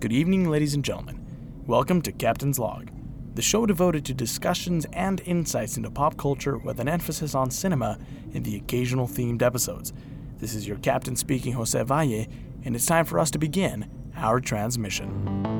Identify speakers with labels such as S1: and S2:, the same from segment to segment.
S1: Good evening, ladies and gentlemen. Welcome to Captain's Log, the show devoted to discussions and insights into pop culture with an emphasis on cinema in the occasional themed episodes. This is your captain speaking, Jose Valle, and it's time for us to begin our transmission.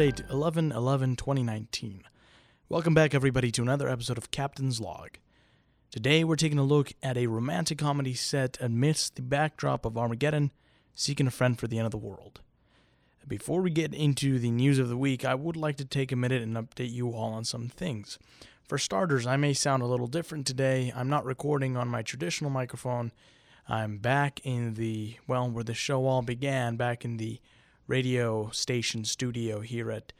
S1: Stardate 11 11 2019. Welcome back, everybody, to another episode of Captain's Log. Today, we're taking a look at a romantic comedy set amidst the backdrop of Armageddon, seeking a friend for the end of the world. Before we get into the news of the week, I would like to take a minute and update you all on some things. For starters, I may sound a little different today. I'm not recording on my traditional microphone. I'm back in the, well, where the show all began, back in the radio station studio here at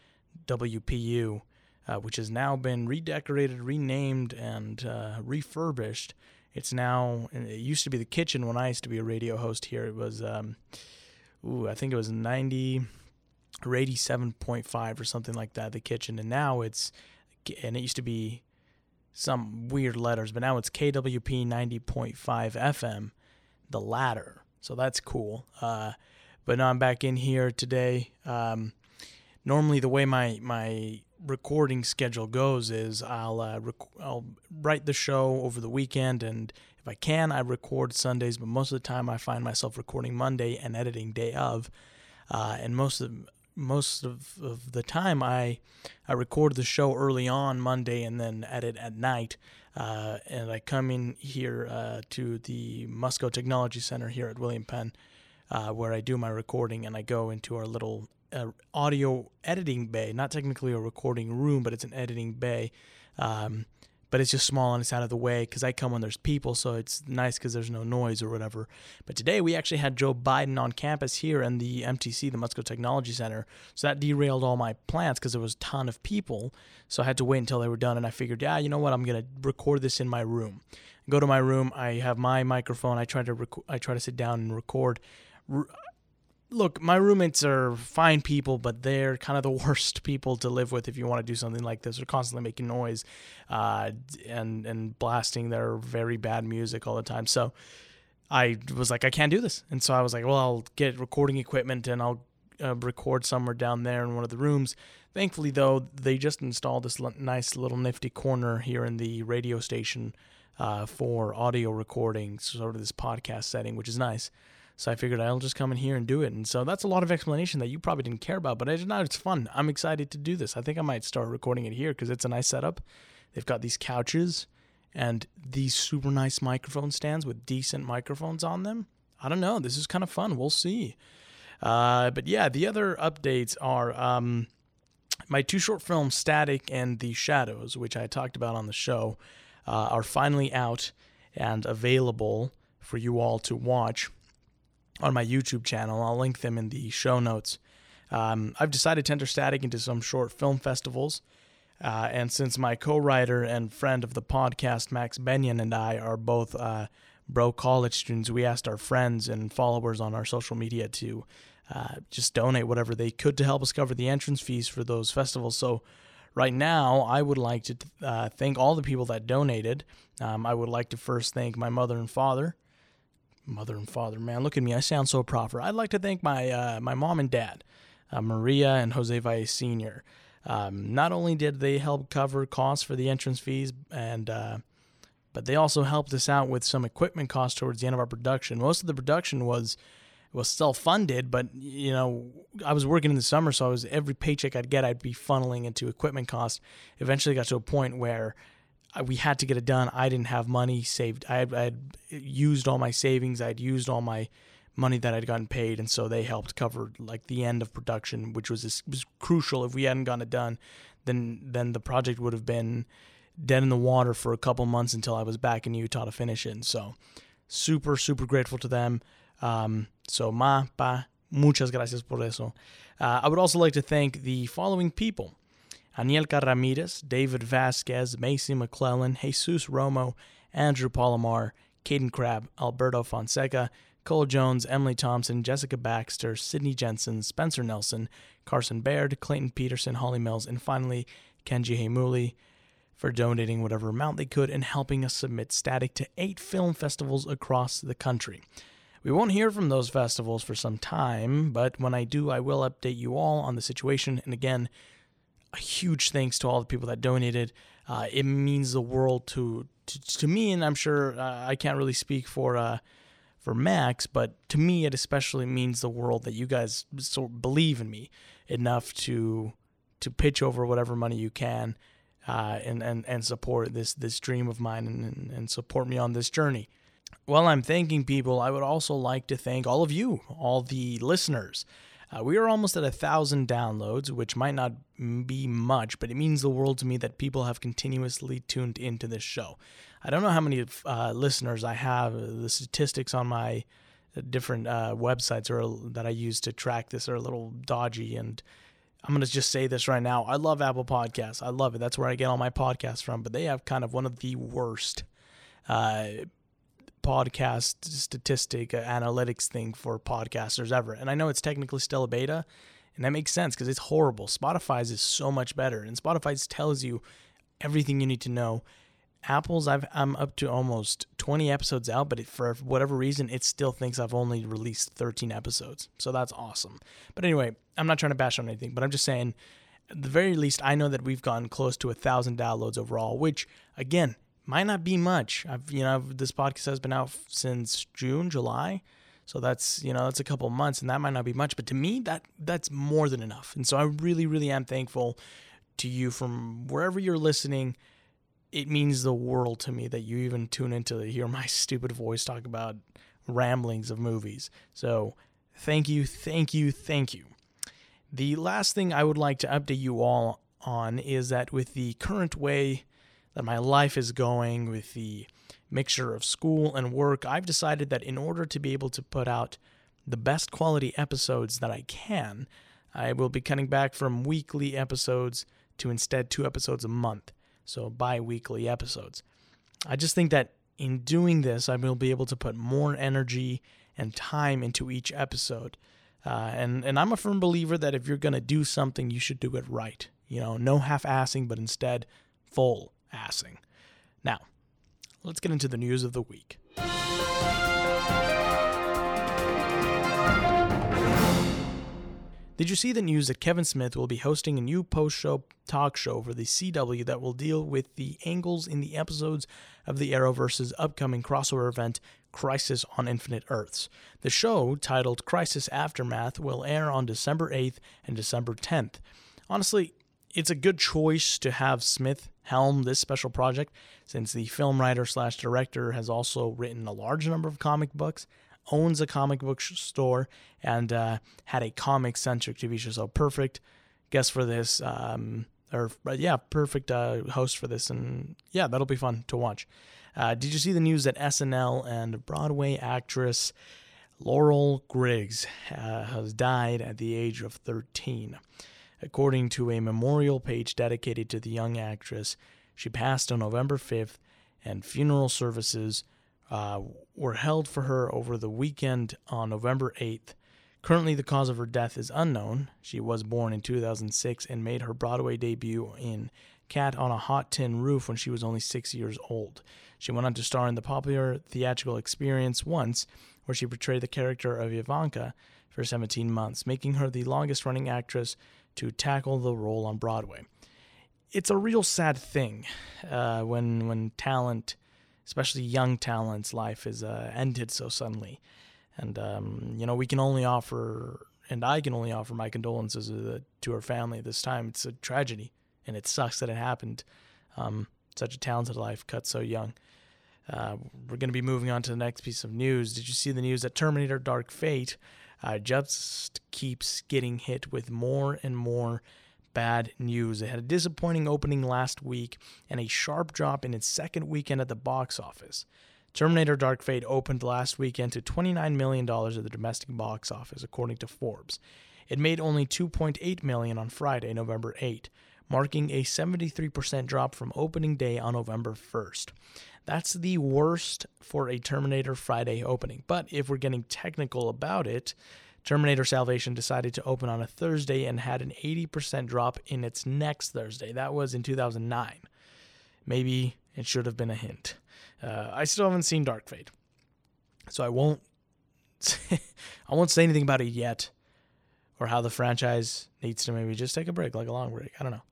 S1: WPU, uh, which has now been redecorated, renamed, and uh, refurbished. It's now, it used to be the kitchen when I used to be a radio host here. It was, um, ooh, I think it was 90 or 87.5 or something like that, the kitchen. And now it's, and it used to be some weird letters, but now it's KWP 90.5 FM, the latter. So that's cool. Uh, but now I'm back in here today. Um, normally, the way my my recording schedule goes is I'll uh, rec- I'll write the show over the weekend, and if I can, I record Sundays. But most of the time, I find myself recording Monday and editing day of. Uh, and most of most of, of the time, I I record the show early on Monday and then edit at night. Uh, and I come in here uh, to the Musco Technology Center here at William Penn uh, where I do my recording and I go into our little uh, audio editing bay. Not technically a recording room, but it's an editing bay. Um, but it's just small and it's out of the way because I come when there's people, so it's nice because there's no noise or whatever. But today we actually had Joe Biden on campus here in the MTC, the Musco Technology Center, so that derailed all my plans because there was a ton of people. So I had to wait until they were done, and I figured, yeah, you know what, I'm gonna record this in my room. Go to my room. I have my microphone. I try to rec- I try to sit down and record look, my roommates are fine people, but they're kind of the worst people to live with if you want to do something like this. They're constantly making noise uh, and and blasting their very bad music all the time. So I was like, I can't do this, and so I was like, well, I'll get recording equipment and I'll uh, record somewhere down there in one of the rooms. Thankfully, though, they just installed this l- nice little nifty corner here in the radio station uh, for audio recording, sort of this podcast setting, which is nice. So I figured I'll just come in here and do it. And so that's a lot of explanation that you probably didn't care about, but I did not. It's fun. I'm excited to do this. I think I might start recording it here because it's a nice setup. They've got these couches and these super nice microphone stands with decent microphones on them. I don't know. This is kind of fun. We'll see. Uh, but yeah, the other updates are um, my two short films, Static and The Shadows, which I talked about on the show, uh, are finally out and available for you all to watch on my YouTube channel. I'll link them in the show notes. Um, I've decided to enter Static into some short film festivals. Uh, and since my co writer and friend of the podcast, Max Benyon, and I are both uh, bro college students, we asked our friends and followers on our social media to uh, just donate whatever they could to help us cover the entrance fees for those festivals. So, right now, I would like to uh, thank all the people that donated. Um, I would like to first thank my mother and father mother and father. Man, look at me. I sound so proper. I'd like to thank my uh, my mom and dad, uh, Maria and Jose Valle Sr. Um, not only did they help cover costs for the entrance fees, and uh, but they also helped us out with some equipment costs towards the end of our production. Most of the production was was self funded, but you know I was working in the summer, so I was every paycheck I'd get, I'd be funneling into equipment costs. Eventually, got to a point where we had to get it done. I didn't have money saved. I had, I had used all my savings. I had used all my money that I'd gotten paid, and so they helped cover like the end of production, which was was crucial. If we hadn't gotten it done, then then the project would have been dead in the water for a couple months until I was back in Utah to finish it. And so super super grateful to them. Um, so ma pa muchas gracias por eso. Uh, I would also like to thank the following people. Anielka Ramirez, David Vasquez, Macy McClellan, Jesus Romo, Andrew Palomar, Caden Crab, Alberto Fonseca, Cole Jones, Emily Thompson, Jessica Baxter, Sydney Jensen, Spencer Nelson, Carson Baird, Clayton Peterson, Holly Mills, and finally Kenji Heimuli for donating whatever amount they could and helping us submit Static to eight film festivals across the country. We won't hear from those festivals for some time, but when I do, I will update you all on the situation. And again, a huge thanks to all the people that donated. Uh, it means the world to, to, to me, and I'm sure uh, I can't really speak for uh, for Max, but to me, it especially means the world that you guys so believe in me enough to to pitch over whatever money you can uh, and, and, and support this, this dream of mine and, and support me on this journey. While I'm thanking people, I would also like to thank all of you, all the listeners. Uh, we are almost at a thousand downloads, which might not be much, but it means the world to me that people have continuously tuned into this show. I don't know how many uh, listeners I have. The statistics on my uh, different uh, websites are, that I use to track this are a little dodgy, and I'm going to just say this right now. I love Apple Podcasts. I love it. That's where I get all my podcasts from. But they have kind of one of the worst uh, podcast statistic uh, analytics thing for podcasters ever. And I know it's technically still a beta, and that makes sense because it's horrible. Spotify's is so much better, and Spotify tells you everything you need to know Apple's I've I'm up to almost 20 episodes out, but it, for whatever reason, it still thinks I've only released 13 episodes. So that's awesome. But anyway, I'm not trying to bash on anything, but I'm just saying, at the very least, I know that we've gotten close to a thousand downloads overall, which again might not be much. I've you know this podcast has been out since June, July. So that's you know that's a couple months, and that might not be much, but to me that that's more than enough. And so I really, really am thankful to you from wherever you're listening it means the world to me that you even tune in to hear my stupid voice talk about ramblings of movies. So, thank you, thank you, thank you. The last thing I would like to update you all on is that with the current way that my life is going, with the mixture of school and work, I've decided that in order to be able to put out the best quality episodes that I can, I will be cutting back from weekly episodes to instead two episodes a month so bi weekly episodes. I just think that in doing this, I will be able to put more energy and time into each episode. Uh, and, and I'm a firm believer that if you're going to do something, you should do it right. You know, no half assing, but instead full assing. Now, let's get into the news of the week. Did you see the news that Kevin Smith will be hosting a new post show talk show for the CW that will deal with the angles in the episodes of the Arrowverse's upcoming crossover event, Crisis on Infinite Earths? The show, titled Crisis Aftermath, will air on December 8th and December 10th. Honestly, it's a good choice to have Smith helm this special project since the film writer slash director has also written a large number of comic books owns a comic book store and uh, had a comic centric TV show. So perfect guest for this, um, or yeah, perfect uh, host for this, and yeah, that'll be fun to watch. Uh, did you see the news that SNL and Broadway actress Laurel Griggs uh, has died at the age of 13? According to a memorial page dedicated to the young actress, she passed on November 5th, and funeral services uh, were held for her over the weekend on November 8th. Currently, the cause of her death is unknown. She was born in 2006 and made her Broadway debut in Cat on a Hot Tin Roof when she was only six years old. She went on to star in the popular theatrical experience Once, where she portrayed the character of Ivanka for 17 months, making her the longest running actress to tackle the role on Broadway. It's a real sad thing uh, when when talent especially young talent's life is uh, ended so suddenly. And, um, you know, we can only offer, and I can only offer my condolences to, to her family this time. It's a tragedy, and it sucks that it happened. Um, such a talented life cut so young. Uh, we're going to be moving on to the next piece of news. Did you see the news that Terminator Dark Fate uh, just keeps getting hit with more and more bad news. It had a disappointing opening last week and a sharp drop in its second weekend at the box office. Terminator Dark Fate opened last weekend to $29 million at the domestic box office, according to Forbes. It made only 2.8 million on Friday, November 8, marking a 73% drop from opening day on November 1st. That's the worst for a Terminator Friday opening. But if we're getting technical about it, Terminator Salvation decided to open on a Thursday and had an 80% drop in its next Thursday. That was in 2009. Maybe it should have been a hint. Uh, I still haven't seen Dark Fate, so I won't. I won't say anything about it yet, or how the franchise needs to maybe just take a break, like a long break. I don't know.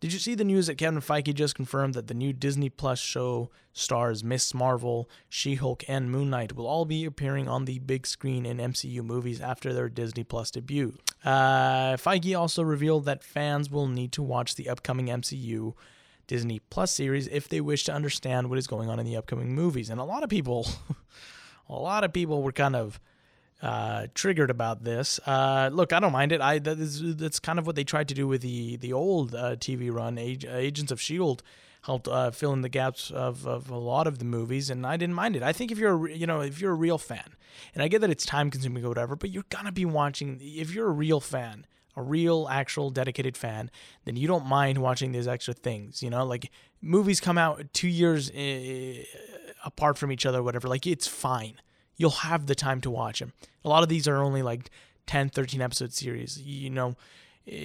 S1: Did you see the news that Kevin Feige just confirmed that the new Disney Plus show stars Miss Marvel, She Hulk, and Moon Knight will all be appearing on the big screen in MCU movies after their Disney Plus debut? Uh, Feige also revealed that fans will need to watch the upcoming MCU Disney Plus series if they wish to understand what is going on in the upcoming movies. And a lot of people, a lot of people were kind of uh, triggered about this. Uh, look, I don't mind it. I that is, that's kind of what they tried to do with the the old uh, TV run. Ag- Agents of Shield helped uh, fill in the gaps of, of a lot of the movies, and I didn't mind it. I think if you're a, you know if you're a real fan, and I get that it's time consuming or whatever, but you're gonna be watching. If you're a real fan, a real actual dedicated fan, then you don't mind watching these extra things. You know, like movies come out two years uh, apart from each other, whatever. Like it's fine you'll have the time to watch them. A lot of these are only like 10, 13 episode series. You know,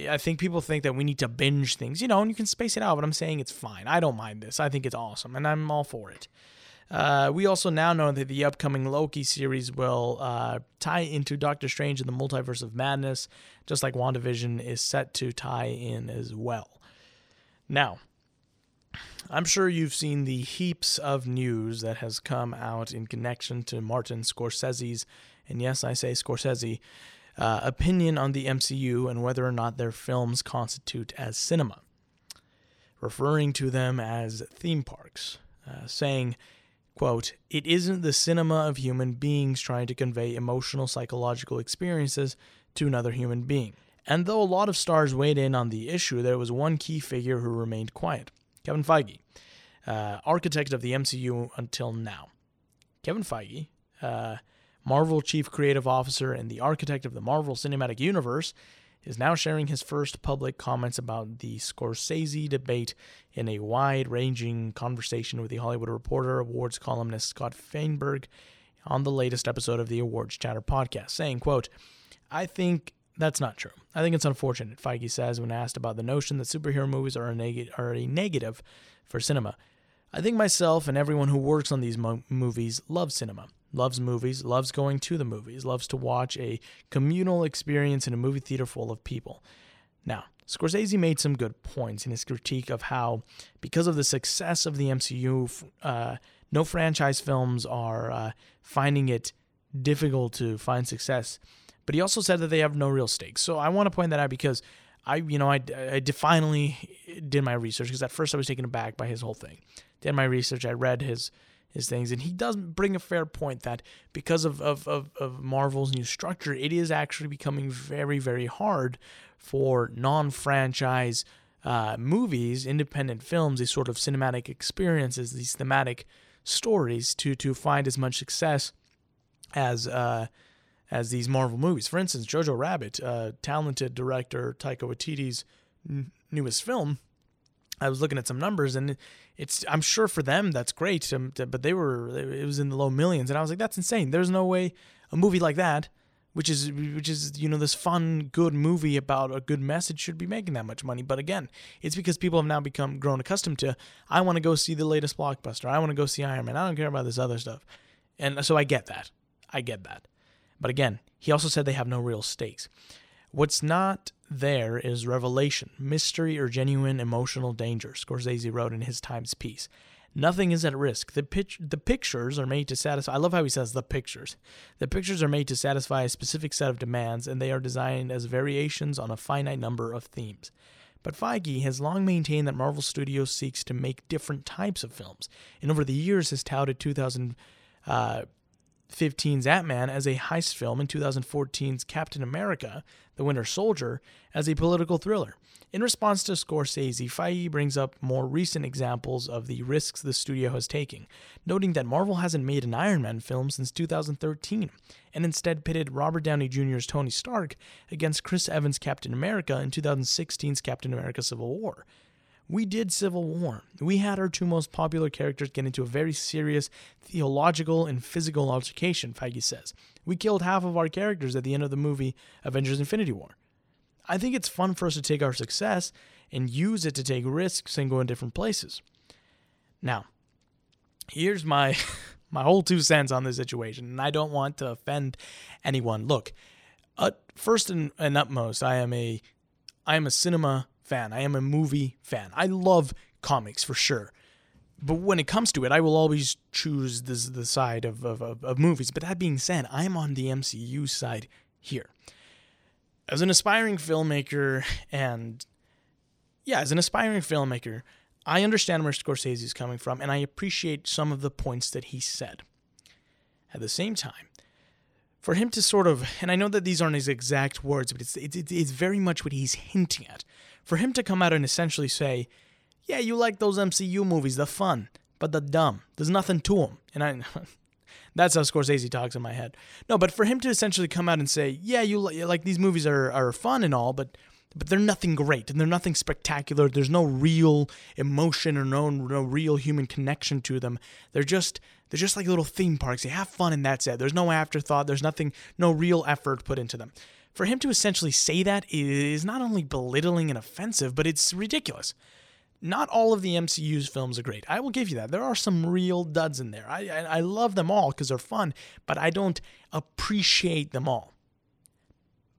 S1: I think people think that we need to binge things, you know, and you can space it out, but I'm saying it's fine. I don't mind this. I think it's awesome, and I'm all for it. Uh, we also now know that the upcoming Loki series will uh, tie into Doctor Strange in the Multiverse of Madness, just like WandaVision is set to tie in as well. Now, I'm sure you've seen the heaps of news that has come out in connection to Martin Scorsese's, and yes, I say Scorsese, uh, opinion on the MCU and whether or not their films constitute as cinema, referring to them as theme parks, uh, saying, quote, it isn't the cinema of human beings trying to convey emotional psychological experiences to another human being. And though a lot of stars weighed in on the issue, there was one key figure who remained quiet. Kevin Feige, uh, architect of the MCU until now. Kevin Feige, uh, Marvel chief creative officer and the architect of the Marvel Cinematic Universe, is now sharing his first public comments about the Scorsese debate in a wide ranging conversation with the Hollywood Reporter awards columnist Scott Feinberg on the latest episode of the Awards Chatter podcast, saying, quote, I think that's not true. I think it's unfortunate, Feige says when asked about the notion that superhero movies are a, neg- are a negative for cinema. I think myself and everyone who works on these mo- movies loves cinema, loves movies, loves going to the movies, loves to watch a communal experience in a movie theater full of people. Now, Scorsese made some good points in his critique of how, because of the success of the MCU, uh, no franchise films are uh, finding it difficult to find success but he also said that they have no real stakes. So I want to point that out because I, you know, I, I finally did my research because at first I was taken aback by his whole thing. Did my research, I read his his things, and he does bring a fair point that because of, of, of, of Marvel's new structure, it is actually becoming very, very hard for non franchise uh, movies, independent films, these sort of cinematic experiences, these thematic stories to to find as much success as uh, as these Marvel movies. For instance, Jojo Rabbit, uh, talented director Taika Waititi's n- newest film. I was looking at some numbers, and it's I'm sure for them that's great, um, but they were it was in the low millions, and I was like, that's insane. There's no way a movie like that, which is which is you know this fun good movie about a good message should be making that much money. But again, it's because people have now become grown accustomed to I want to go see the latest blockbuster. I want to go see Iron Man. I don't care about this other stuff, and so I get that. I get that. But again, he also said they have no real stakes. What's not there is revelation, mystery, or genuine emotional danger, Scorsese wrote in his Times piece. Nothing is at risk. The the pictures are made to satisfy. I love how he says the pictures. The pictures are made to satisfy a specific set of demands, and they are designed as variations on a finite number of themes. But Feige has long maintained that Marvel Studios seeks to make different types of films, and over the years has touted 2000. Uh, 2015's Ant Man as a heist film and 2014's Captain America, The Winter Soldier, as a political thriller. In response to Scorsese, Feige brings up more recent examples of the risks the studio has taken, noting that Marvel hasn't made an Iron Man film since 2013, and instead pitted Robert Downey Jr.'s Tony Stark against Chris Evans' Captain America in 2016's Captain America Civil War. We did Civil War. We had our two most popular characters get into a very serious theological and physical altercation, Feige says. We killed half of our characters at the end of the movie Avengers Infinity War. I think it's fun for us to take our success and use it to take risks and go in different places. Now, here's my my whole two cents on this situation, and I don't want to offend anyone. Look, uh, first and, and utmost, I am a I am a cinema fan. I am a movie fan. I love comics for sure. But when it comes to it, I will always choose this, the side of, of, of, of movies. But that being said, I'm on the MCU side here. As an aspiring filmmaker, and yeah, as an aspiring filmmaker, I understand where Scorsese is coming from, and I appreciate some of the points that he said. At the same time, for him to sort of, and I know that these aren't his exact words, but it's, it's, it's very much what he's hinting at for him to come out and essentially say, "Yeah, you like those MCU movies, the fun, but the dumb. There's nothing to them." And I that's how Scorsese talks in my head. No, but for him to essentially come out and say, "Yeah, you like these movies are are fun and all, but but they're nothing great and they're nothing spectacular. There's no real emotion or no no real human connection to them. They're just they're just like little theme parks. They have fun and that's it. There's no afterthought. There's nothing, no real effort put into them for him to essentially say that is not only belittling and offensive, but it's ridiculous. Not all of the MCU's films are great. I will give you that. There are some real duds in there. I, I, I love them all because they're fun, but I don't appreciate them all.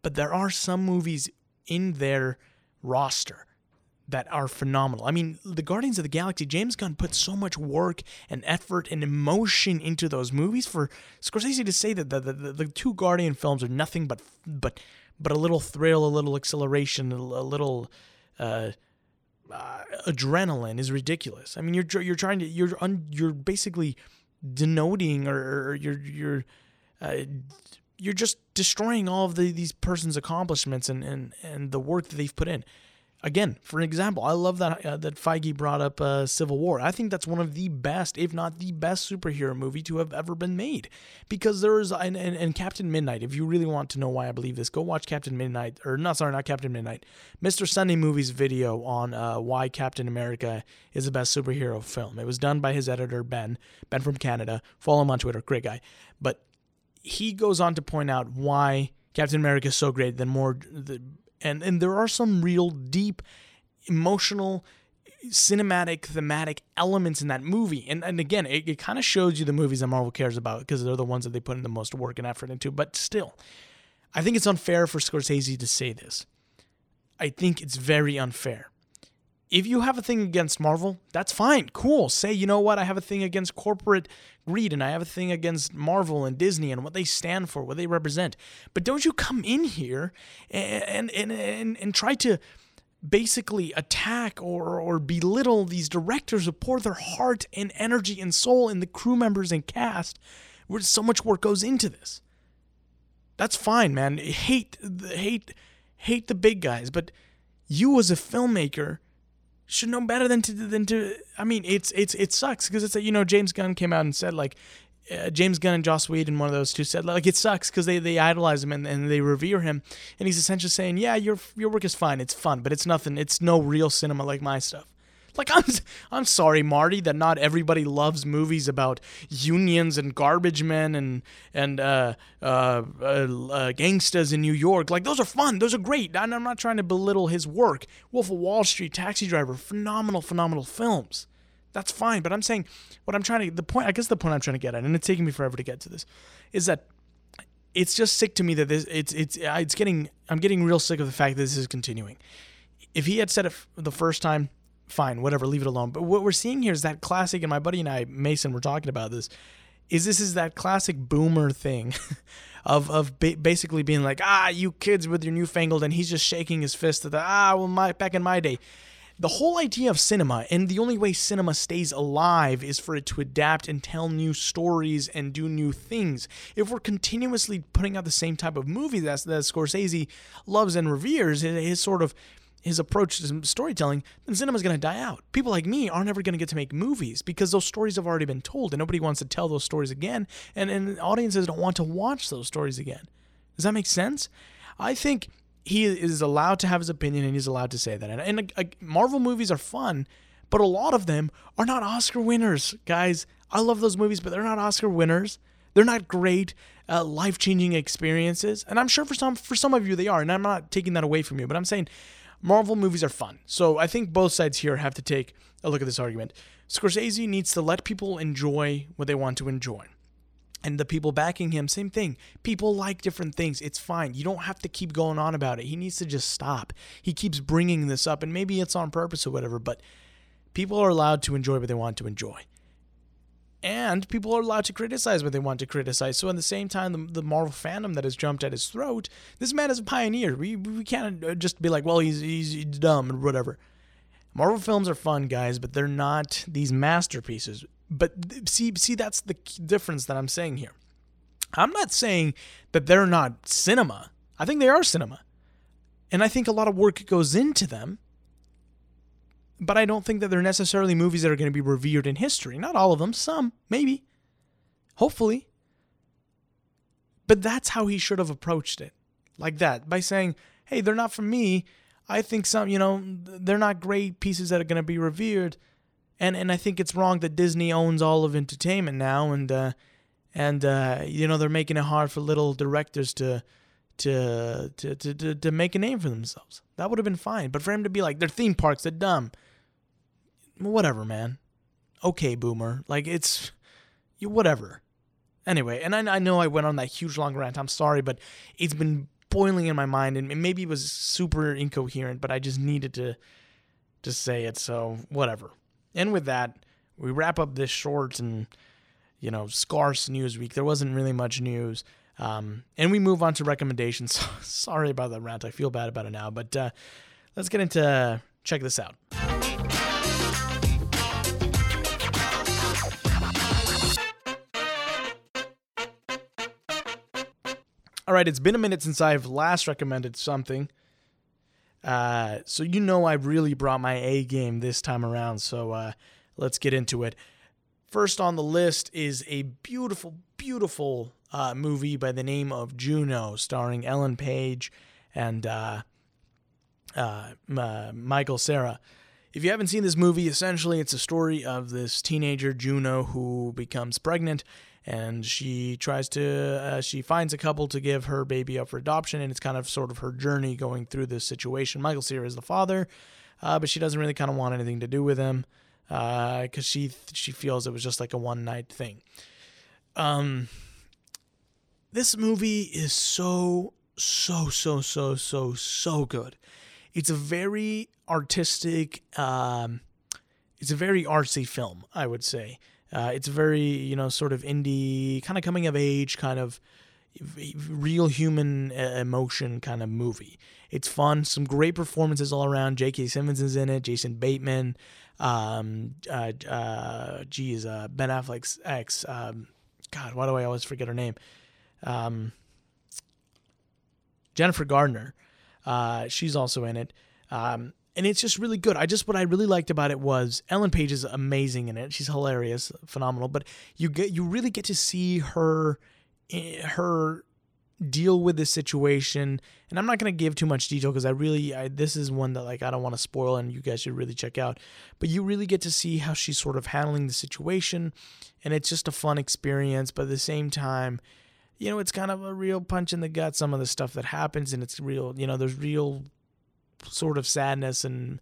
S1: But there are some movies in their roster that are phenomenal. I mean, the Guardians of the Galaxy, James Gunn put so much work and effort and emotion into those movies for Scorsese to say that the, the, the two Guardian films are nothing but but but a little thrill, a little acceleration, a little uh, uh, adrenaline is ridiculous. I mean, you're you're trying to you're un, you're basically denoting or, or you're you're uh, you're just destroying all of the, these person's accomplishments and, and, and the work that they've put in. Again, for example, I love that uh, that Feige brought up uh, Civil War. I think that's one of the best, if not the best, superhero movie to have ever been made. Because there is, and, and, and, Captain Midnight. If you really want to know why I believe this, go watch Captain Midnight, or not, sorry, not Captain Midnight, Mr. Sunday Movies video on uh, why Captain America is the best superhero film. It was done by his editor Ben, Ben from Canada. Follow him on Twitter, great guy. But he goes on to point out why Captain America is so great. Then more. The, and and there are some real deep emotional cinematic thematic elements in that movie. And and again it, it kind of shows you the movies that marvel cares about because they're the ones that they put in the most work and effort into. But still i think it's unfair for scorsese to say this. I think it's very unfair if you have a thing against Marvel, that's fine. Cool. Say, you know what? I have a thing against corporate greed and I have a thing against Marvel and Disney and what they stand for, what they represent. But don't you come in here and and and, and try to basically attack or, or belittle these directors who pour their heart and energy and soul in the crew members and cast where so much work goes into this. That's fine, man. Hate hate hate the big guys, but you as a filmmaker should know better than to than to. I mean, it's it's it sucks because it's you know James Gunn came out and said like. Uh, James Gunn and Joss Whedon, and one of those two, said like it sucks because they, they idolize him and, and they revere him, and he's essentially saying, yeah, your your work is fine, it's fun, but it's nothing, it's no real cinema like my stuff. Like I'm I'm sorry, Marty, that not everybody loves movies about unions and garbage men and and uh, uh, uh, uh, gangsters in New York. Like those are fun, those are great. I'm not trying to belittle his work. Wolf of Wall Street, Taxi Driver, phenomenal, phenomenal films. That's fine, but I'm saying what I'm trying to the point. I guess the point I'm trying to get at, and it's taking me forever to get to this, is that it's just sick to me that this it's it's it's getting I'm getting real sick of the fact that this is continuing. If he had said it the first time, fine, whatever, leave it alone. But what we're seeing here is that classic, and my buddy and I, Mason, were talking about this. Is this is that classic boomer thing, of of ba- basically being like, ah, you kids with your newfangled, and he's just shaking his fist at the ah, well, my back in my day. the whole idea of cinema and the only way cinema stays alive is for it to adapt and tell new stories and do new things. If we're continuously putting out the same type of movie that, that Scorsese loves and reveres, his sort of his approach to storytelling, then cinema's going to die out. People like me aren't ever going to get to make movies because those stories have already been told and nobody wants to tell those stories again. And, and audiences don't want to watch those stories again. Does that make sense? I think he is allowed to have his opinion and he's allowed to say that. And, and uh, Marvel movies are fun, but a lot of them are not Oscar winners, guys. I love those movies, but they're not Oscar winners. They're not great, uh, life-changing experiences, and I'm sure for some for some of you they are. And I'm not taking that away from you, but I'm saying Marvel movies are fun. So I think both sides here have to take a look at this argument. Scorsese needs to let people enjoy what they want to enjoy. And the people backing him, same thing. People like different things. It's fine. You don't have to keep going on about it. He needs to just stop. He keeps bringing this up, and maybe it's on purpose or whatever, but people are allowed to enjoy what they want to enjoy and people are allowed to criticize what they want to criticize. So, at the same time, the, the Marvel fandom that has jumped at his throat, this man is a pioneer. We, we can't uh, just be like, well, he's, he's dumb or whatever. Marvel films are fun, guys, but they're not these masterpieces. But see, see, that's the difference that I'm saying here. I'm not saying that they're not cinema. I think they are cinema. And I think a lot of work goes into them but I don't think that they're necessarily movies that are going to be revered in history. Not all of them, some, maybe. Hopefully. But that's how he should have approached it. Like that, by saying, hey, they're not for me. I think some, you know, they're not great pieces that are going to be revered. And and I think it's wrong that Disney owns all of entertainment now and uh and uh you know, they're making it hard for little directors to to, to, to, to, make a name for themselves. That would have been fine. But for him to be like, their theme parks, they're dumb. Whatever, man. Okay, boomer. Like, it's, you, whatever. Anyway, and I, I know I went on that huge long rant. I'm sorry, but it's been boiling in my mind, and maybe it was super incoherent, but I just needed to, to say it. So, whatever. And with that, we wrap up this short and, you know, scarce news week. There wasn't really much news. Um, and we move on to recommendations. Sorry about that rant. I feel bad about it now, but uh, let's get into check this out. Right, it's been a minute since I've last recommended something. Uh, so you know I really brought my A game this time around. So uh, let's get into it. First on the list is a beautiful, beautiful uh, movie by the name of Juno, starring Ellen Page and uh, uh, uh, Michael Cera. If you haven't seen this movie, essentially it's a story of this teenager Juno who becomes pregnant and she tries to uh, she finds a couple to give her baby up for adoption and it's kind of sort of her journey going through this situation michael cera is the father uh, but she doesn't really kind of want anything to do with him because uh, she she feels it was just like a one night thing um this movie is so, so, so, so, so, so good. It's a very artistic, um, it's a very artsy film, I would say. Uh, it's very, you know, sort of indie, kind of coming of age, kind of real human uh, emotion kind of movie. It's fun, some great performances all around. J.K. Simmons is in it, Jason Bateman, um, uh, uh, geez, uh, Ben Affleck's ex. Um, God, why do I always forget her name? Um, Jennifer Gardner, uh, she's also in it. Um, and it's just really good. I just what I really liked about it was Ellen Page is amazing in it. She's hilarious, phenomenal. But you get you really get to see her eh, her deal with the situation. And I'm not going to give too much detail because I really I, this is one that like I don't want to spoil and you guys should really check out. But you really get to see how she's sort of handling the situation, and it's just a fun experience. But at the same time, you know, it's kind of a real punch in the gut, some of the stuff that happens, and it's real, you know, there's real sort of sadness and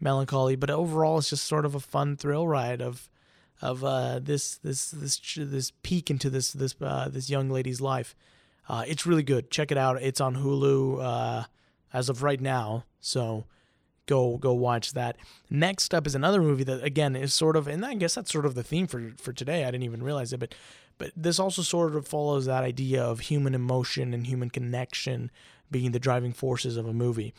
S1: melancholy, but overall, it's just sort of a fun thrill ride of of uh, this this this this peek into this this uh, this young lady's life. Uh, it's really good. Check it out. It's on Hulu uh, as of right now, so go go watch that. Next up is another movie that again is sort of, and I guess that's sort of the theme for for today. I didn't even realize it, but but this also sort of follows that idea of human emotion and human connection being the driving forces of a movie.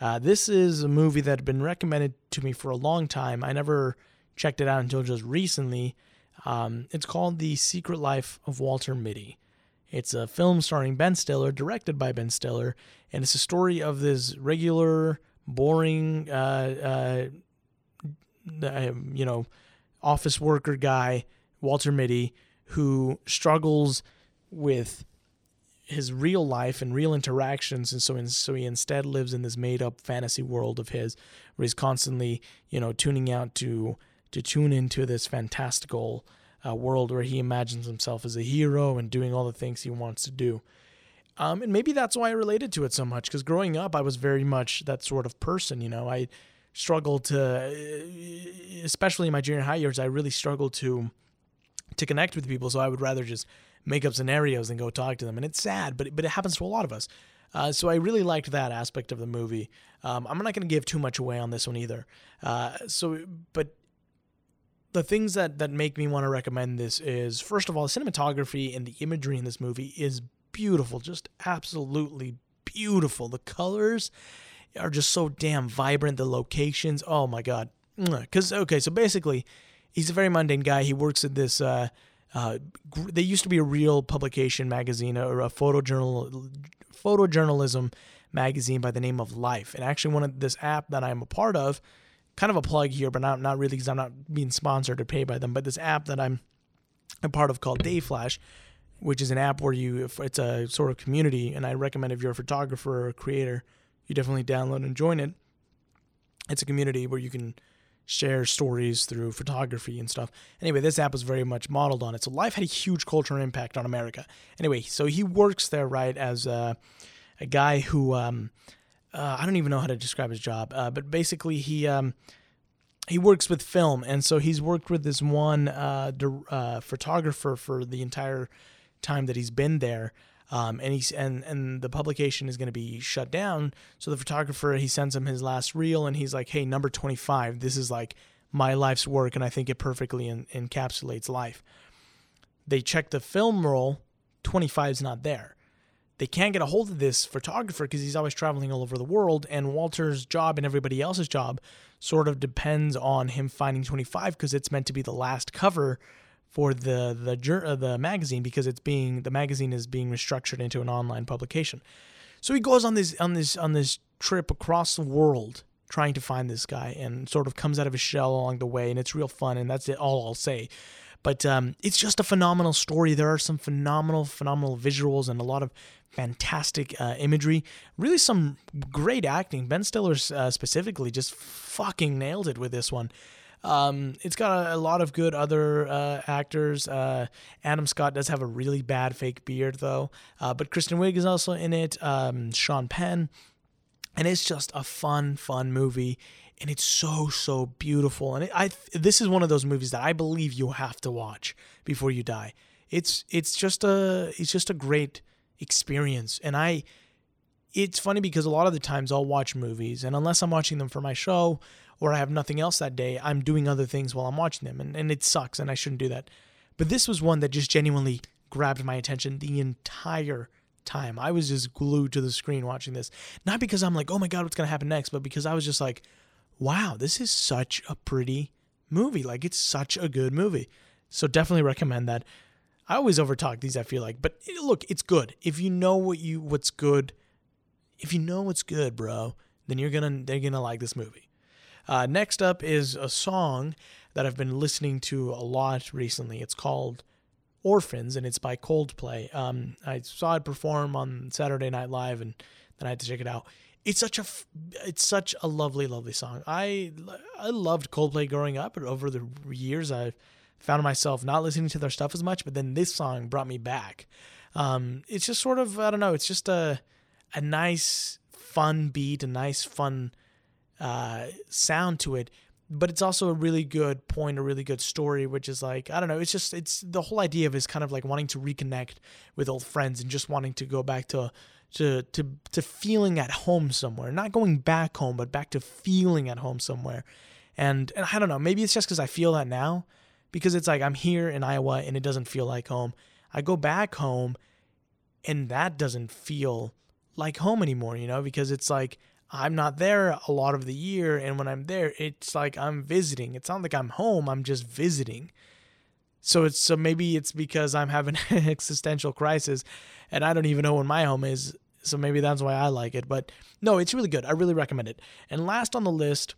S1: Uh, this is a movie that had been recommended to me for a long time. I never checked it out until just recently. Um, it's called The Secret Life of Walter Mitty. It's a film starring Ben Stiller, directed by Ben Stiller, and it's a story of this regular, boring, uh, uh, uh you know, office worker guy, Walter Mitty, who struggles with his real life and real interactions and so so he instead lives in this made up fantasy world of his where he's constantly you know tuning out to to tune into this fantastical uh, world where he imagines himself as a hero and doing all the things he wants to do. Um, and maybe that's why I related to it so much because growing up I was very much that sort of person you know? I struggled to especially in my junior high years I really struggled to to connect with people so I would rather just make up scenarios and go talk to them. And it's sad, but but it happens to a lot of us. Uh, so I really liked that aspect of the movie. Um, I'm not going to give too much away on this one either. Uh, so, but the things that that make me want to recommend this is first of all, the cinematography and the imagery in this movie is beautiful, just absolutely beautiful. The colors are just so damn vibrant. The locations, oh my god. Because okay, so basically, he's a very mundane guy. He works at this. Uh, uh, they used to be a real publication magazine or a photojournal photojournalism magazine by the name of Life. And actually, one of this app that I'm a part of, kind of a plug here, but not not really because I'm not being sponsored or paid by them. But this app that I'm a part of called Dayflash, which is an app where you it's a sort of community, and I recommend if you're a photographer or a creator, you definitely download and join it. It's a community where you can share stories through photography and stuff. Anyway, this app was very much modeled on it. So Life had a huge cultural impact on America. Anyway, so he works there, right, as a, a guy who, um, uh, I don't even know how to describe his job, uh, but basically he, um, he works with film. And so he's worked with this one uh, uh photographer for the entire time that he's been there. Um, and he's and and the publication is going to be shut down. So the photographer he sends him his last reel, and he's like, "Hey, number twenty five. This is like my life's work, and I think it perfectly encapsulates life." They check the film roll. Twenty five is not there. They can't get a hold of this photographer because he's always traveling all over the world, and Walter's job and everybody else's job sort of depends on him finding 25 because it's meant to be the last cover for the the uh, the magazine because it's being the magazine is being restructured into an online publication. So he goes on this on this on this trip across the world trying to find this guy and sort of comes out of his shell along the way and it's real fun and that's it all I'll say. But um, it's just a phenomenal story. There are some phenomenal, phenomenal visuals and a lot of fantastic uh, imagery. Really, some great acting. Ben Stiller uh, specifically just fucking nailed it with this one. Um, it's got a, a, lot of good other uh, actors. Uh, Adam Scott does have a really bad fake beard, though. Uh, but Kristen Wiig is also in it. Um, Sean Penn. And it's just a fun, fun movie. And it's so, so beautiful. And it, I, this is one of those movies that I believe you have to watch before you die. It's, it's just a, it's just a great experience. And I, it's funny because a lot of the times I'll watch movies, and unless I'm watching them for my show or I have nothing else that day, I'm doing other things while I'm watching them. And, and it sucks, and I shouldn't do that. But this was one that just genuinely grabbed my attention the entire time. I was just glued to the screen watching this. Not because I'm like, oh my God, what's going to happen next, but because I was just like, wow, this is such a pretty movie. Like, it's such a good movie. So definitely recommend that. I always overtalk these, I feel like. But eh, look, it's good. If you know what you what's good, if you know what's good, bro, then you're gonna they're gonna like this movie. Uh, next up is a song that I've been listening to a lot recently. It's called Orphans, and it's by Coldplay. Um, I saw it perform on Saturday Night Live, and then I had to check it out. It's such a it's such a lovely, lovely song. I I loved Coldplay growing up, but over the years I've found myself not listening to their stuff as much. But then this song brought me back. Um, it's just sort of I don't know. It's just a a nice, fun beat, a nice, fun uh, sound to it but it's also a really good point, a really good story, which is like, I don't know, it's just, it's the whole idea of is kind of like wanting to reconnect with old friends and just wanting to go back to, to, to, to feeling at home somewhere, not going back home, but back to feeling at home somewhere. And, and I don't know, maybe it's just because I feel that now because it's like I'm here in Iowa and it doesn't feel like home. I go back home and that doesn't feel like home anymore, you know, because it's like I'm not there a lot of the year. And when I'm there, it's like I'm visiting. It's not like I'm home, I'm just visiting. So it's so maybe it's because I'm having an existential crisis and I don't even know when my home is. So maybe that's why I like it. But no, it's really good. I really recommend it. And last on the list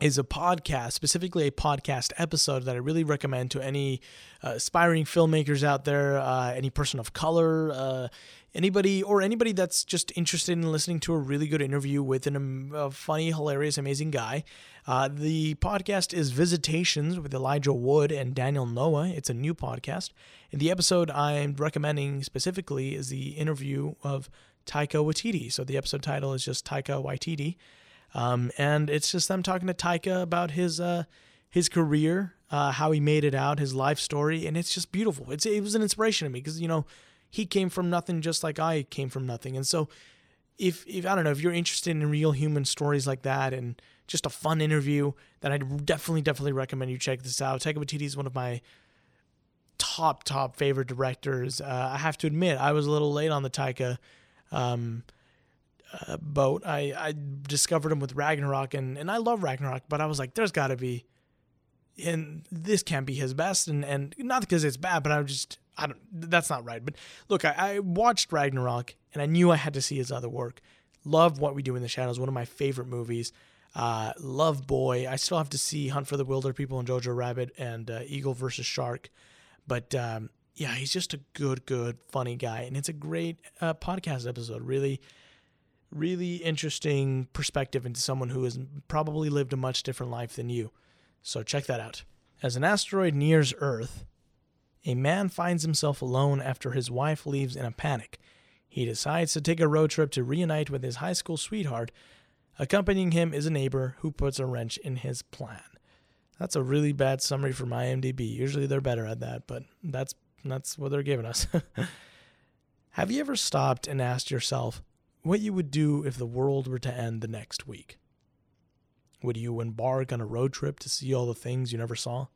S1: is a podcast, specifically a podcast episode that I really recommend to any uh, aspiring filmmakers out there, uh, any person of color, uh, anybody, or anybody that's just interested in listening to a really good interview with an, um, a funny, hilarious, amazing guy. Uh, the podcast is Visitations with Elijah Wood and Daniel Noah. It's a new podcast. And the episode I'm recommending specifically is the interview of Taika Waititi. So the episode title is just Taika Waititi. Um, and it's just them talking to Taika about his uh, his career, uh, how he made it out, his life story, and it's just beautiful. It's it was an inspiration to me because you know he came from nothing just like I came from nothing, and so if if I don't know if you're interested in real human stories like that and just a fun interview, then I'd definitely definitely recommend you check this out. Taika Waititi is one of my top top favorite directors. Uh, I have to admit I was a little late on the Taika. Um, uh, boat. I, I discovered him with Ragnarok, and, and I love Ragnarok, but I was like, there's got to be, and this can't be his best, and, and not because it's bad, but I'm just, I don't, that's not right. But look, I, I watched Ragnarok, and I knew I had to see his other work. Love What We Do in the Shadows, one of my favorite movies. Uh, love Boy. I still have to see Hunt for the Wilder People and Jojo Rabbit and uh, Eagle versus Shark. But um, yeah, he's just a good, good, funny guy. And it's a great uh, podcast episode. Really really interesting perspective into someone who has probably lived a much different life than you. So check that out. As an asteroid nears Earth, a man finds himself alone after his wife leaves in a panic. He decides to take a road trip to reunite with his high school sweetheart. Accompanying him is a neighbor who puts a wrench in his plan. That's a really bad summary from IMDb. Usually they're better at that, but that's that's what they're giving us. Have you ever stopped and asked yourself, what you would do if the world were to end the next week. Would you embark on a road trip to see all the things you never saw?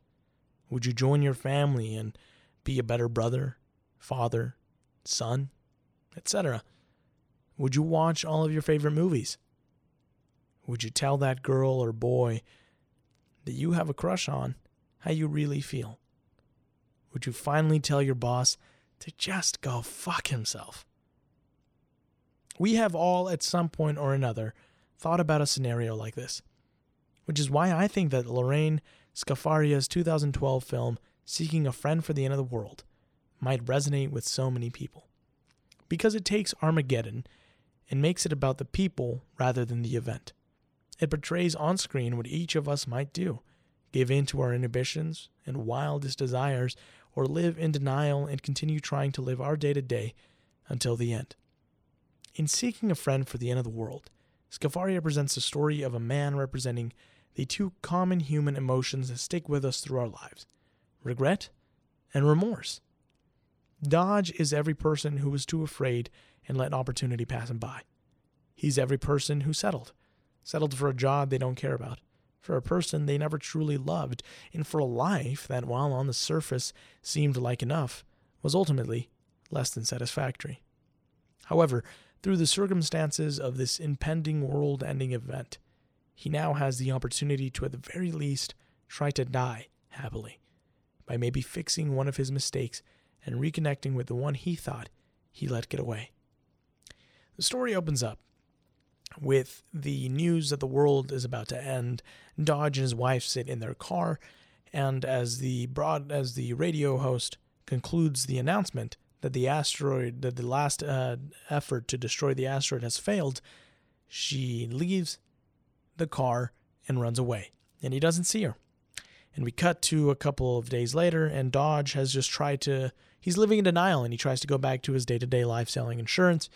S1: Would you join your family and be a better brother, father, son, etc.? Would you watch all of your favorite movies? Would you tell that girl or boy that you have a crush on how you really feel? Would you finally tell your boss to just go fuck himself? We have all, at some point or another, thought about a scenario like this, which is why I think that Lorene Scafaria's 2012 film, Seeking a Friend for the End of the World, might resonate with so many people. Because it takes Armageddon and makes it about the people rather than the event. It portrays on screen what each of us might do give in to our inhibitions and wildest desires, or live in denial and continue trying to live our day to day until the end. In Seeking a Friend for the End of the World, Scafaria presents the story of a man representing the two common human emotions that stick with us through our lives regret and remorse. Dodge is every person who was too afraid and let opportunity pass him by. He's every person who settled, settled for a job they don't care about, for a person they never truly loved, and for a life that, while on the surface seemed like enough, was ultimately less than satisfactory. However, through the circumstances of this impending world ending event, he now has the opportunity to, at the very least, try to die happily by maybe fixing one of his mistakes and reconnecting with the one he thought he let get away. The story opens up with the news that the world is about to end. Dodge and his wife sit in their car, and as the broad as the radio host concludes the announcement, that the asteroid, that the last uh, effort to destroy the asteroid has failed, she leaves the car and runs away. And he doesn't see her. And we cut to a couple of days later, and Dodge has just tried to, he's living in denial and he tries to go back to his day to day life selling insurance.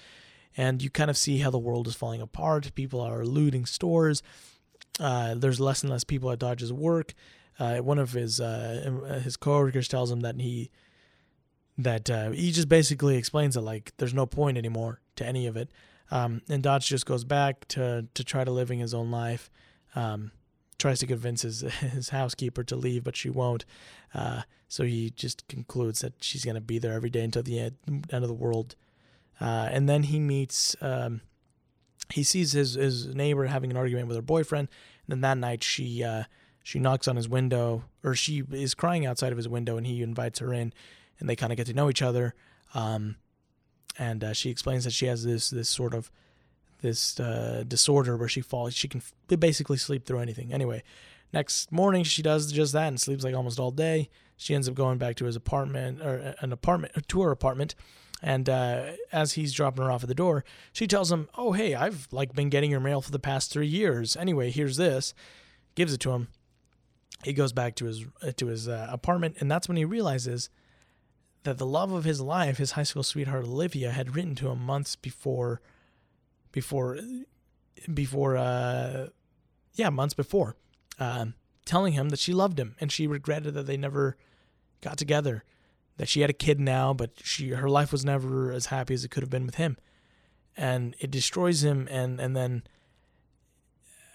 S1: And you kind of see how the world is falling apart. People are looting stores. Uh, there's less and less people at Dodge's work. Uh, one of his uh, his coworkers tells him that he that uh, he just basically explains that like there's no point anymore to any of it. Um, and Dodge just goes back to to try to living his own life. Um, tries to convince his his housekeeper to leave, but she won't. Uh, so he just concludes that she's gonna be there every day until the end, end of the world. Uh, and then he meets um, he sees his his neighbor having an argument with her boyfriend. And then that night she uh, she knocks on his window, or she is crying outside of his window, and he invites her in, and they kind of get to know each other. Um, and uh, she explains that she has this this sort of this uh, disorder where she falls, she can basically sleep through anything. Anyway, next morning she does just that and sleeps like almost all day. She ends up going back to his apartment or uh, an apartment to her apartment. And uh, as he's dropping her off at the door, she tells him, "Oh, hey, I've like been getting your mail for the past three years. Anyway, here's this." Gives it to him. He goes back to his to his uh, apartment, and that's when he realizes that the love of his life, his high school sweetheart Olivia, had written to him months before, before, before, uh, yeah, months before, um, telling him that she loved him and she regretted that they never got together, that she had a kid now, but she her life was never as happy as it could have been with him, and it destroys him. And and then,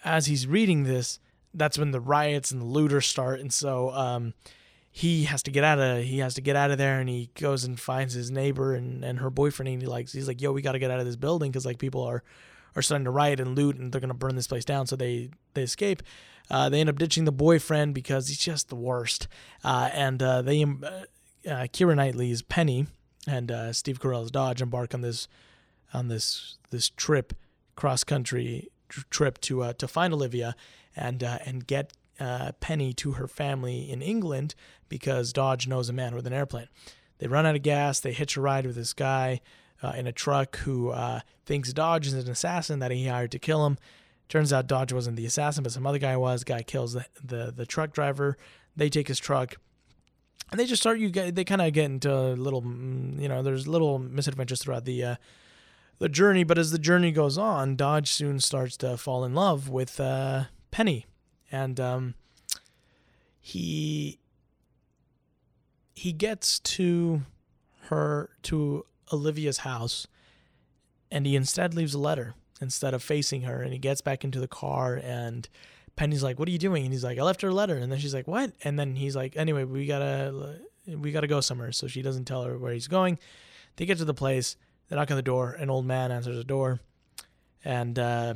S1: as he's reading this, that's when the riots and the looters start, and so um, he has to get out of he has to get out of there and he goes and finds his neighbor and, and her boyfriend and he likes he's like yo we got to get out of this building because like people are are starting to riot and loot and they're gonna burn this place down. So they they escape. Uh, they end up ditching the boyfriend because he's just the worst. Uh, and uh, they uh, uh, Keira Knightley's Penny and uh, Steve Carell's Dodge embark on this on this this trip cross country tr- trip to to find Olivia and and get uh, Penny to her family in England because Dodge knows a man with an airplane. They run out of gas. They hitch a ride with this guy uh, in a truck who uh, thinks Dodge is an assassin that he hired to kill him. Turns out Dodge wasn't the assassin, but some other guy was. Guy kills the the, the truck driver. They take his truck. And they just start you get they kind of get into a little mm, you know there's little misadventures throughout the uh, the journey but as the journey goes on Dodge soon starts to fall in love with uh, Penny and um, he he gets to her to Olivia's house, and he instead leaves a letter instead of facing her, and he gets back into the car and. Penny's like, "What are you doing?" And he's like, "I left her a letter." And then she's like, "What?" And then he's like, "Anyway, we gotta we gotta go somewhere." So she doesn't tell her where he's going. They get to the place. They knock on the door. An old man answers the door, and uh,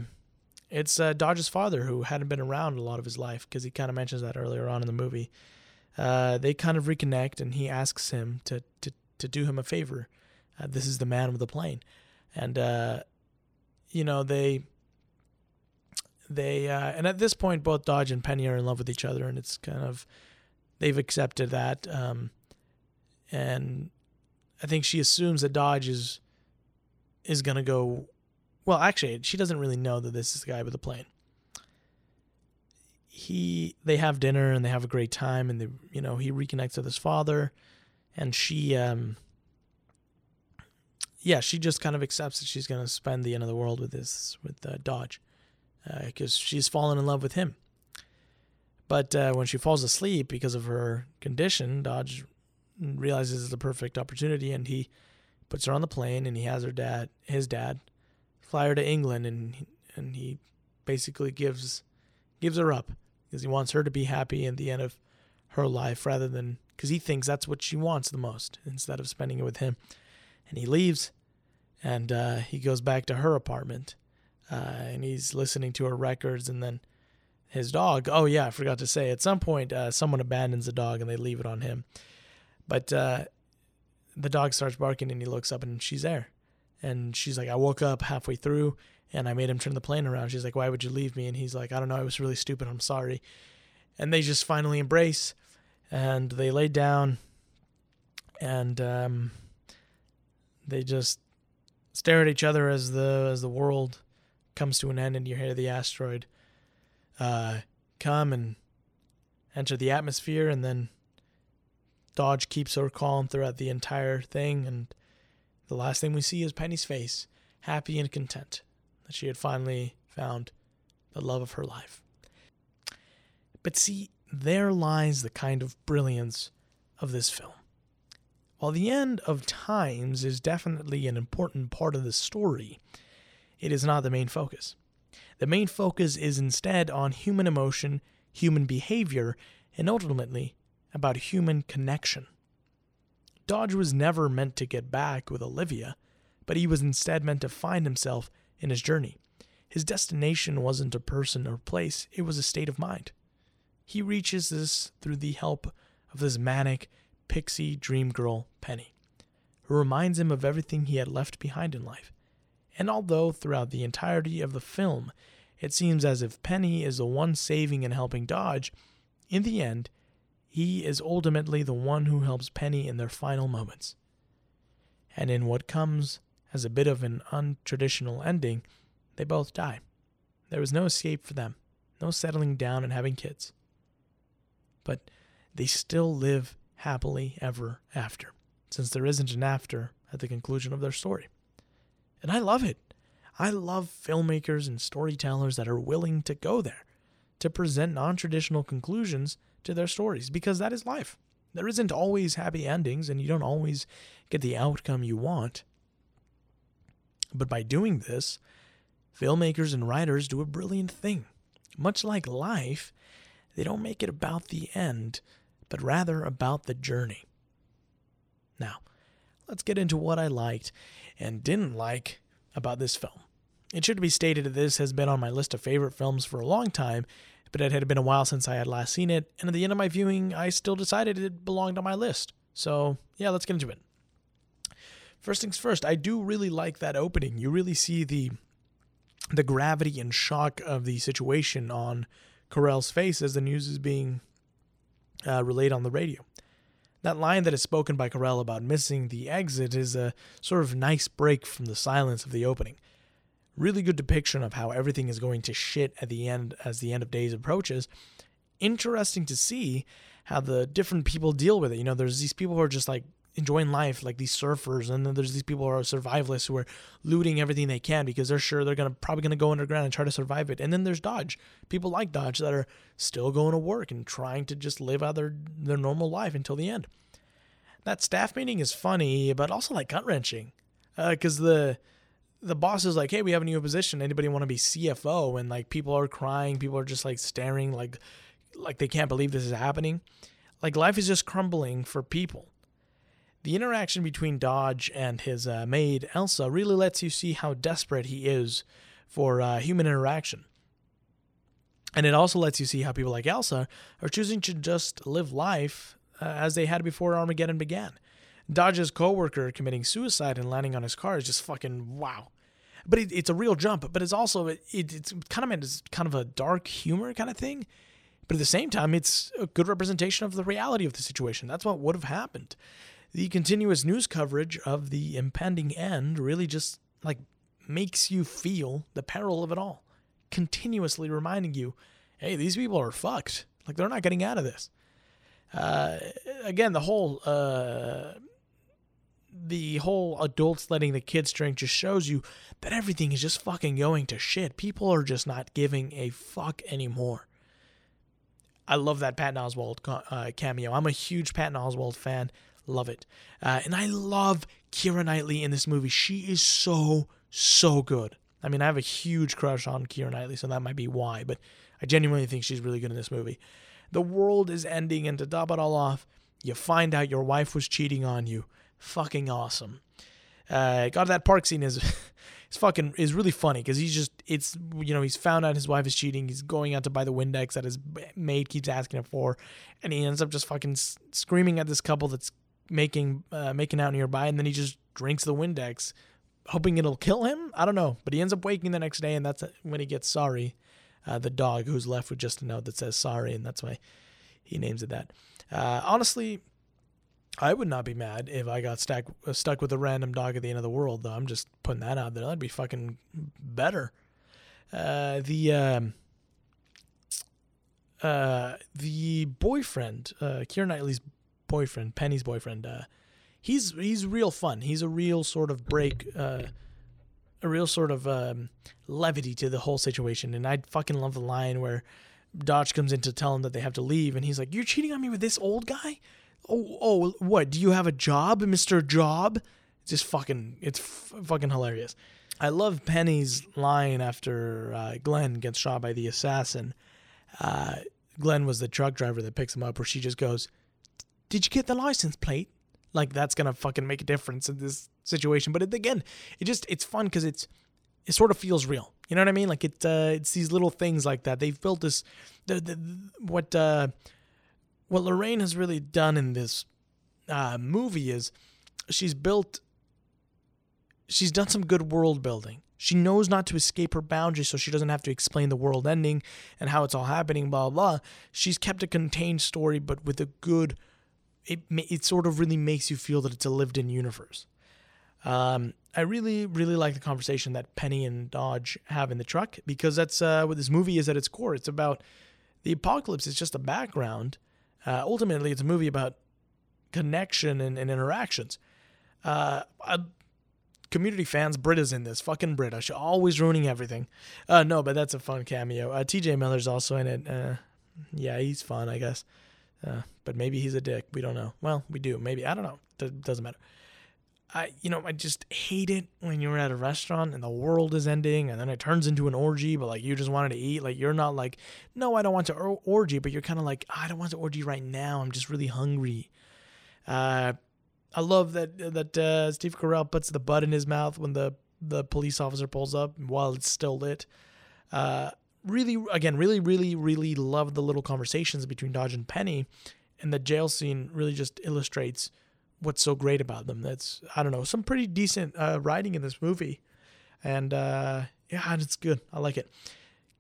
S1: it's uh, Dodge's father who hadn't been around a lot of his life because he kind of mentions that earlier on in the movie. Uh, they kind of reconnect, and he asks him to to to do him a favor. Uh, this is the man with the plane, and uh, you know they they uh, and at this point both Dodge and Penny are in love with each other, and it's kind of they've accepted that, um, and I think she assumes that Dodge is is gonna go well, actually, she doesn't really know that this is the guy with the plane. He, they have dinner and they have a great time, and they, you know, he reconnects with his father, and she, um, yeah, she just kind of accepts that she's gonna spend the end of the world with this with uh, Dodge, because uh, she's fallen in love with him. But uh, when she falls asleep because of her condition, Dodge realizes it's the perfect opportunity, and he puts her on the plane, and he has her dad, his dad, fly her to England, and and he basically gives gives her up because he wants her to be happy at the end of her life rather than because he thinks that's what she wants the most instead of spending it with him. And he leaves, and uh, he goes back to her apartment, uh, and he's listening to her records, and then his dog. Oh yeah, I forgot to say. At some point, uh, someone abandons the dog and they leave it on him, but uh, the dog starts barking, and he looks up, and she's there. And she's like, I woke up halfway through and I made him turn the plane around. She's like, Why would you leave me? And he's like, I don't know. I was really stupid. I'm sorry. And they just finally embrace and they lay down and um, they just stare at each other as the as the world comes to an end and you hear the asteroid uh, come and enter the atmosphere and then Dodge keeps her calm throughout the entire thing and the last thing we see is Penny's face, happy and content that she had finally found the love of her life. But see, there lies the kind of brilliance of this film. While the end of times is definitely an important part of the story, it is not the main focus. The main focus is instead on human emotion, human behavior, and ultimately about human connection. Dodge was never meant to get back with Olivia, but he was instead meant to find himself in his journey. His destination wasn't a person or place, it was a state of mind. He reaches this through the help of this manic, pixie dream girl, Penny, who reminds him of everything he had left behind in life. And although throughout the entirety of the film it seems as if Penny is the one saving and helping Dodge, in the end, he is ultimately the one who helps Penny in their final moments. And in what comes as a bit of an untraditional ending, they both die. There was no escape for them, no settling down and having kids. But they still live happily ever after, since there isn't an after at the conclusion of their story. And I love it. I love filmmakers and storytellers that are willing to go there, to present non traditional conclusions to their stories, because that is life. There isn't always happy endings, and you don't always get the outcome you want. But by doing this, filmmakers and writers do a brilliant thing. Much like life, they don't make it about the end, but rather about the journey. Now, let's get into what I liked and didn't like about this film. It should be stated that this has been on my list of favorite films for a long time, but it had been a while since I had last seen it, and at the end of my viewing, I still decided it belonged on my list. So, yeah, let's get into it. First things first, I do really like that opening. You really see the the gravity and shock of the situation on Carell's face as the news is being uh, relayed on the radio. That line that is spoken by Carell about missing the exit is a sort of nice break from the silence of the opening. Really good depiction of how everything is going to shit at the end as the end of days approaches. Interesting to see how the different people deal with it. You know, there's these people who are just like enjoying life, like these surfers, and then there's these people who are survivalists who are looting everything they can because they're sure they're gonna probably gonna go underground and try to survive it. And then there's Dodge, people like Dodge that are still going to work and trying to just live out their their normal life until the end. That staff meeting is funny, but also like gut wrenching, because uh, the the boss is like, "Hey, we have a new position. Anybody want to be CFO?" And like people are crying, people are just like staring, like like they can't believe this is happening. Like life is just crumbling for people the interaction between Dodge and his uh, maid, Elsa, really lets you see how desperate he is for uh, human interaction. And it also lets you see how people like Elsa are choosing to just live life uh, as they had before Armageddon began. Dodge's coworker committing suicide and landing on his car is just fucking wow. But it, it's a real jump, but it's also it, it's kind of as kind of a dark humor kind of thing. But at the same time, it's a good representation of the reality of the situation. That's what would have happened the continuous news coverage of the impending end really just like makes you feel the peril of it all, continuously reminding you, hey, these people are fucked. Like they're not getting out of this. Uh, again, the whole uh, the whole adults letting the kids drink just shows you that everything is just fucking going to shit. People are just not giving a fuck anymore. I love that Patton Oswalt uh, cameo. I'm a huge Patton Oswalt fan. Love it. Uh, and I love Keira Knightley in this movie. She is so, so good. I mean, I have a huge crush on Keira Knightley, so that might be why, but I genuinely think she's really good in this movie. The world is ending, and to top it all off, you find out your wife was cheating on you. Fucking awesome. Uh, God, that park scene is, is fucking is really funny because he's just it's you know he's found out his wife is cheating. He's going out to buy the Windex that his maid keeps asking him for, and he ends up just fucking screaming at this couple that's making uh, making out nearby, and then he just drinks the Windex, hoping it'll kill him. I don't know, but he ends up waking the next day, and that's when he gets sorry. Uh, the dog who's left with just a note that says sorry, and that's why he names it that. Uh, honestly, I would not be mad if I got stuck uh, stuck with a random dog at the end of the world. Though I'm just putting that out there. That'd be fucking better. Uh, the um, uh, the boyfriend, uh, Keira Knightley's boyfriend, Penny's boyfriend, uh, he's he's real fun. He's a real sort of break, uh, a real sort of um, levity to the whole situation. And I fucking love the line where Dodge comes in to tell him that they have to leave, and he's like, "You're cheating on me with this old guy? Oh, oh, what? Do you have a job, Mister Job?" It's just fucking, it's f- fucking hilarious. I love Penny's line after uh, Glenn gets shot by the assassin. Uh, Glenn was the truck driver that picks him up, where she just goes, did you get the license plate? Like that's gonna fucking make a difference in this situation. But it, again, it just it's fun because it's it sort of feels real. You know what I mean? Like it, uh, it's these little things like that. They've built this. The, the what uh, what Lorene has really done in this uh, movie is she's built. She's done some good world building. She knows not to escape her boundaries, so she doesn't have to explain the world ending and how it's all happening. Blah blah. She's kept a contained story, but with a good. It it sort of really makes you feel that it's a lived-in universe. Um, I really, really like the conversation that Penny and Dodge have in the truck because that's uh, what this movie is at its core. It's about the apocalypse. It's just a background. Uh, ultimately, it's a movie about connection and, and interactions. Uh, community fans, Britta's in this. Fucking Britta. She's always ruining everything. Uh, no, but that's a fun cameo. Uh, TJ Miller's also in it. Uh, yeah, he's fun, I guess. Uh, but maybe he's a dick. We don't know. Well, we do. Maybe. I don't know. Doesn't matter. I, you know, I just hate it when you're at a restaurant and the world is ending and then it turns into an orgy, but like you just wanted to eat. Like you're not like, no, I don't want to or- orgy, but you're kind of like, I don't want to orgy right now. I'm just really hungry. Uh, I love that that uh, Steve Carell puts the butt in his mouth when the the police officer pulls up while it's still lit. Uh, really, again, really, really, really love the little conversations between Dodge and Penny, and the jail scene really just illustrates what's so great about them. That's I don't know some pretty decent uh, writing in this movie, and uh, yeah, it's good. I like it.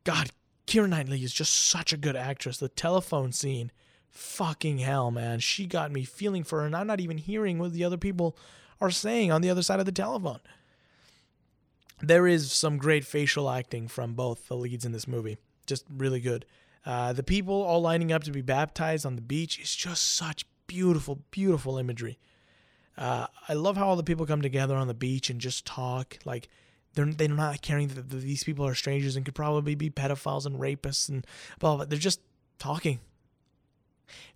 S1: God, Keira Knightley is just such a good actress. The telephone scene, fucking hell, man, she got me feeling for her, and I'm not even hearing what the other people are saying on the other side of the telephone. There is some great facial acting from both the leads in this movie, just really good. Uh, the people all lining up to be baptized on the beach is just such beautiful, beautiful imagery. Uh, I love how all the people come together on the beach and just talk. Like they're they're not caring that these people are strangers and could probably be pedophiles and rapists and blah blah. They're just talking.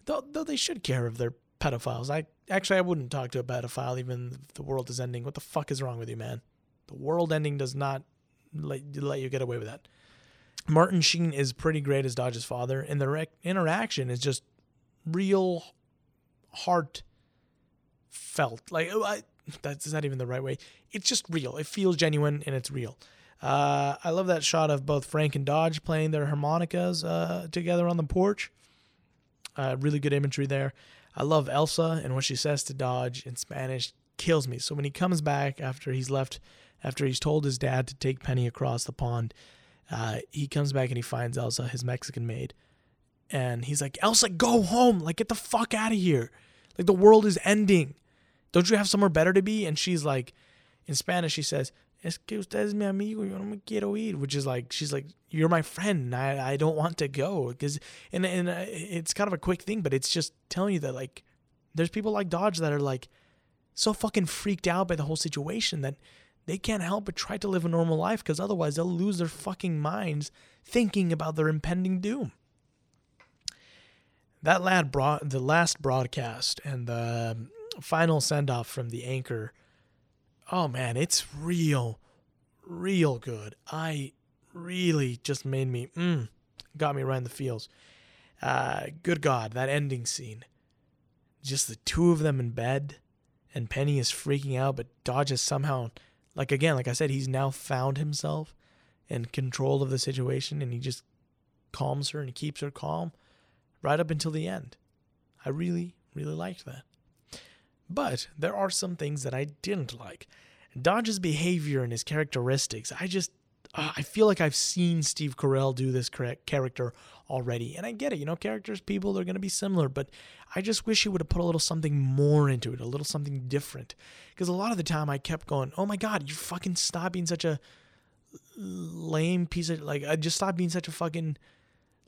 S1: Though though they should care if they're pedophiles. I actually I wouldn't talk to a pedophile even if the world is ending. What the fuck is wrong with you, man? The world ending does not let let you get away with that. Martin Sheen is pretty great as Dodge's father, and the rec- interaction is just real heart felt. Like oh, I, that's not even the right way. It's just real. It feels genuine and it's real. Uh, I love that shot of both Frank and Dodge playing their harmonicas uh, together on the porch. Uh, really good imagery there. I love Elsa and what she says to Dodge in Spanish kills me. So when he comes back after he's left, after he's told his dad to take Penny across the pond, uh, he comes back and he finds Elsa, his Mexican maid, and he's like, "Elsa, go home! Like, get the fuck out of here! Like, the world is ending." Don't you have somewhere better to be? And she's like, in Spanish, she says, Es que usted es mi amigo, yo no me quiero ir, which is like, she's like, you're my friend. I, I don't want to go. Because, and, and uh, it's kind of a quick thing, but it's just telling you that, like, there's people like Dodge that are like so fucking freaked out by the whole situation that they can't help but try to live a normal life because otherwise they'll lose their fucking minds thinking about their impending doom. That lad brought the last broadcast and the final send off from the anchor. Oh man, it's real, real good. I really just made me, mm, got me right in the feels. Uh, good God, that ending scene. Just the two of them in bed, and Penny is freaking out, but Dodge is somehow, like again, like I said, he's now found himself in control of the situation, and he just calms her and keeps her calm right up until the end. I really, really liked that. But there are some things that I didn't like. Dodge's behavior and his characteristics, I just uh, I feel like I've seen Steve Carell do this character already. And I get it, you know, characters, people, they're going to be similar, but I just wish he would have put a little something more into it, a little something different. Because a lot of the time I kept going, oh my God, you fucking stop being such a lame piece of, like, I just stop being such a fucking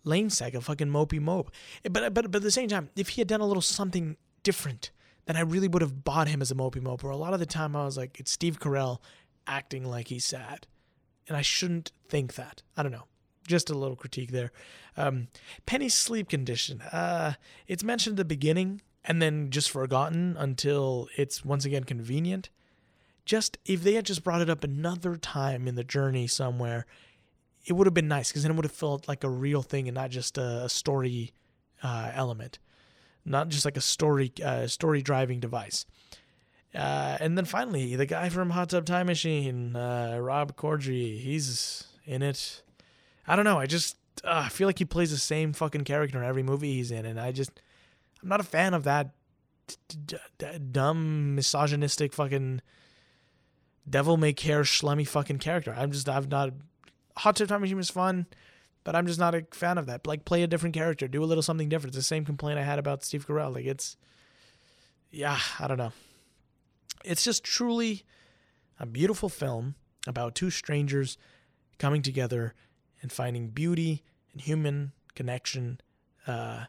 S1: lame sack, a fucking mopey mope. But, but, but at the same time, if he had done a little something different, then I really would have bought him as a mopey moper. A lot of the time I was like, it's Steve Carell acting like he's sad. And I shouldn't think that. I don't know. Just a little critique there. Um, Penny's sleep condition. Uh, it's mentioned at the beginning and then just forgotten until it's once again convenient. Just if they had just brought it up another time in the journey somewhere, it would have been nice because then it would have felt like a real thing and not just a, a story uh, element not just like a story uh, story driving device. Uh, and then finally, the guy from Hot Tub Time Machine, uh, Rob Corddry, he's in it. I don't know. I just uh, I feel like he plays the same fucking character in every movie he's in, and I just I'm not a fan of that d- d- dumb misogynistic fucking devil may care schlemmy fucking character. I'm just I've not Hot Tub Time Machine was fun, but I'm just not a fan of that. Like play a different character, do a little something different. It's the same complaint I had about Steve Carell. Like it's yeah, I don't know. It's just truly a beautiful film about two strangers coming together and finding beauty and human connection uh,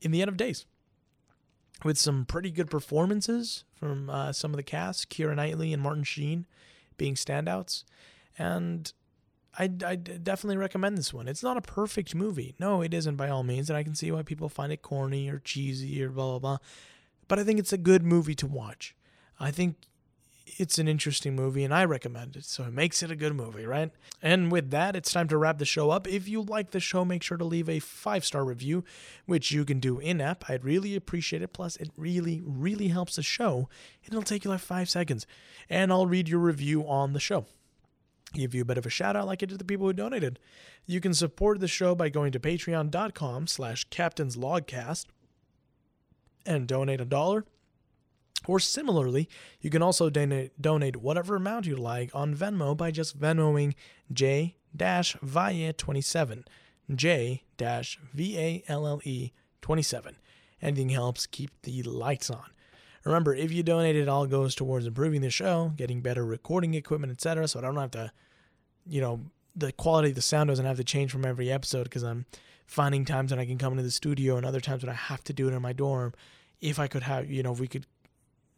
S1: in the end of days. With some pretty good performances from uh, some of the cast, Keira Knightley and Martin Sheen being standouts. And I, I definitely recommend this one. It's not a perfect movie. No, it isn't by all means. And I can see why people find it corny or cheesy or blah, blah, blah. But I think it's a good movie to watch. I think it's an interesting movie and I recommend it. So it makes it a good movie, right? And with that, it's time to wrap the show up. If you like the show, make sure to leave a five star review, which you can do in app. I'd really appreciate it. Plus, it really, really helps the show. It'll take you like five seconds. And I'll read your review on the show. Give you a bit of a shout out like I did to the people who donated. You can support the show by going to patreon.com slash captainslogcast and donate a dollar or similarly, you can also donate, donate whatever amount you like on Venmo by just Venmoing J Valle 27. J V A L L E 27. Anything helps keep the lights on. Remember, if you donate, it all goes towards improving the show, getting better recording equipment, etc. So I don't have to, you know, the quality of the sound doesn't have to change from every episode because I'm finding times when I can come into the studio and other times when I have to do it in my dorm. If I could have, you know, if we could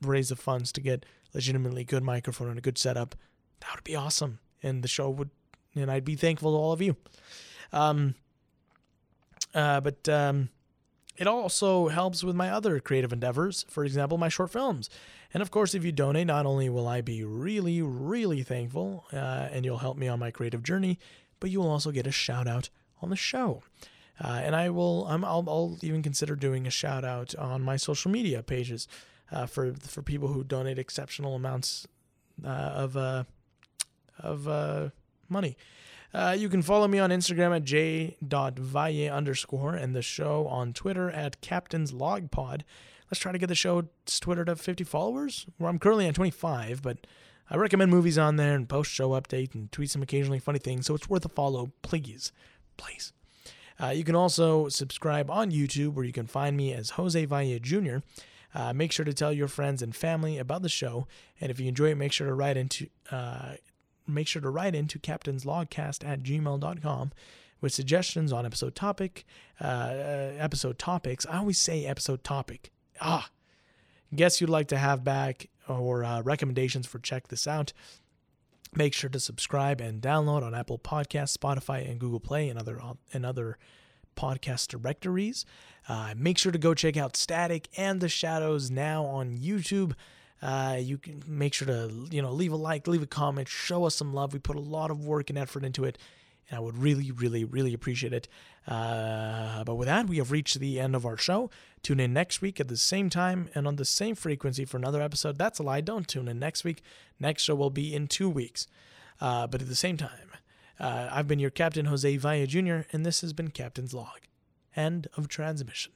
S1: raise the funds to get legitimately good microphone and a good setup, that would be awesome. And the show would, and I'd be thankful to all of you. Um, uh, but um, it also helps with my other creative endeavors, for example, my short films. And of course, if you donate, not only will I be really, really thankful uh, and you'll help me on my creative journey, but you will also get a shout out on the show. Uh, and I will, i will I'll even consider doing a shout out on my social media pages uh, for for people who donate exceptional amounts uh, of uh, of uh, money. Uh, you can follow me on Instagram at j.valle underscore and the show on Twitter at Captain's Log Pod. Let's try to get the show's Twitter to 50 followers. Where I'm currently at 25, but I recommend movies on there and post show updates and tweet some occasionally funny things, so it's worth a follow, please. Please. Uh, you can also subscribe on YouTube where you can find me as Jose Valle Jr. Uh, make sure to tell your friends and family about the show, and if you enjoy it, make sure to write into uh, make sure to write into captainslogcast at gmail.com with suggestions on episode topic, uh, uh, episode topics. I always say episode topic. Ah, guests you'd like to have back or uh, recommendations for check this out. Make sure to subscribe and download on Apple Podcasts, Spotify, and Google Play, and other and other podcast directories. Uh, make sure to go check out Static and the Shadows now on YouTube. Uh, you can make sure to you know leave a like, leave a comment, show us some love. We put a lot of work and effort into it, and I would really, really, really appreciate it. Uh, but with that, we have reached the end of our show. Tune in next week at the same time and on the same frequency for another episode. That's a lie. Don't tune in next week. Next show will be in two weeks, uh, but at the same time. Uh, I've been your captain, Jose Valle Jr., and this has been Captain's Log. End of transmission.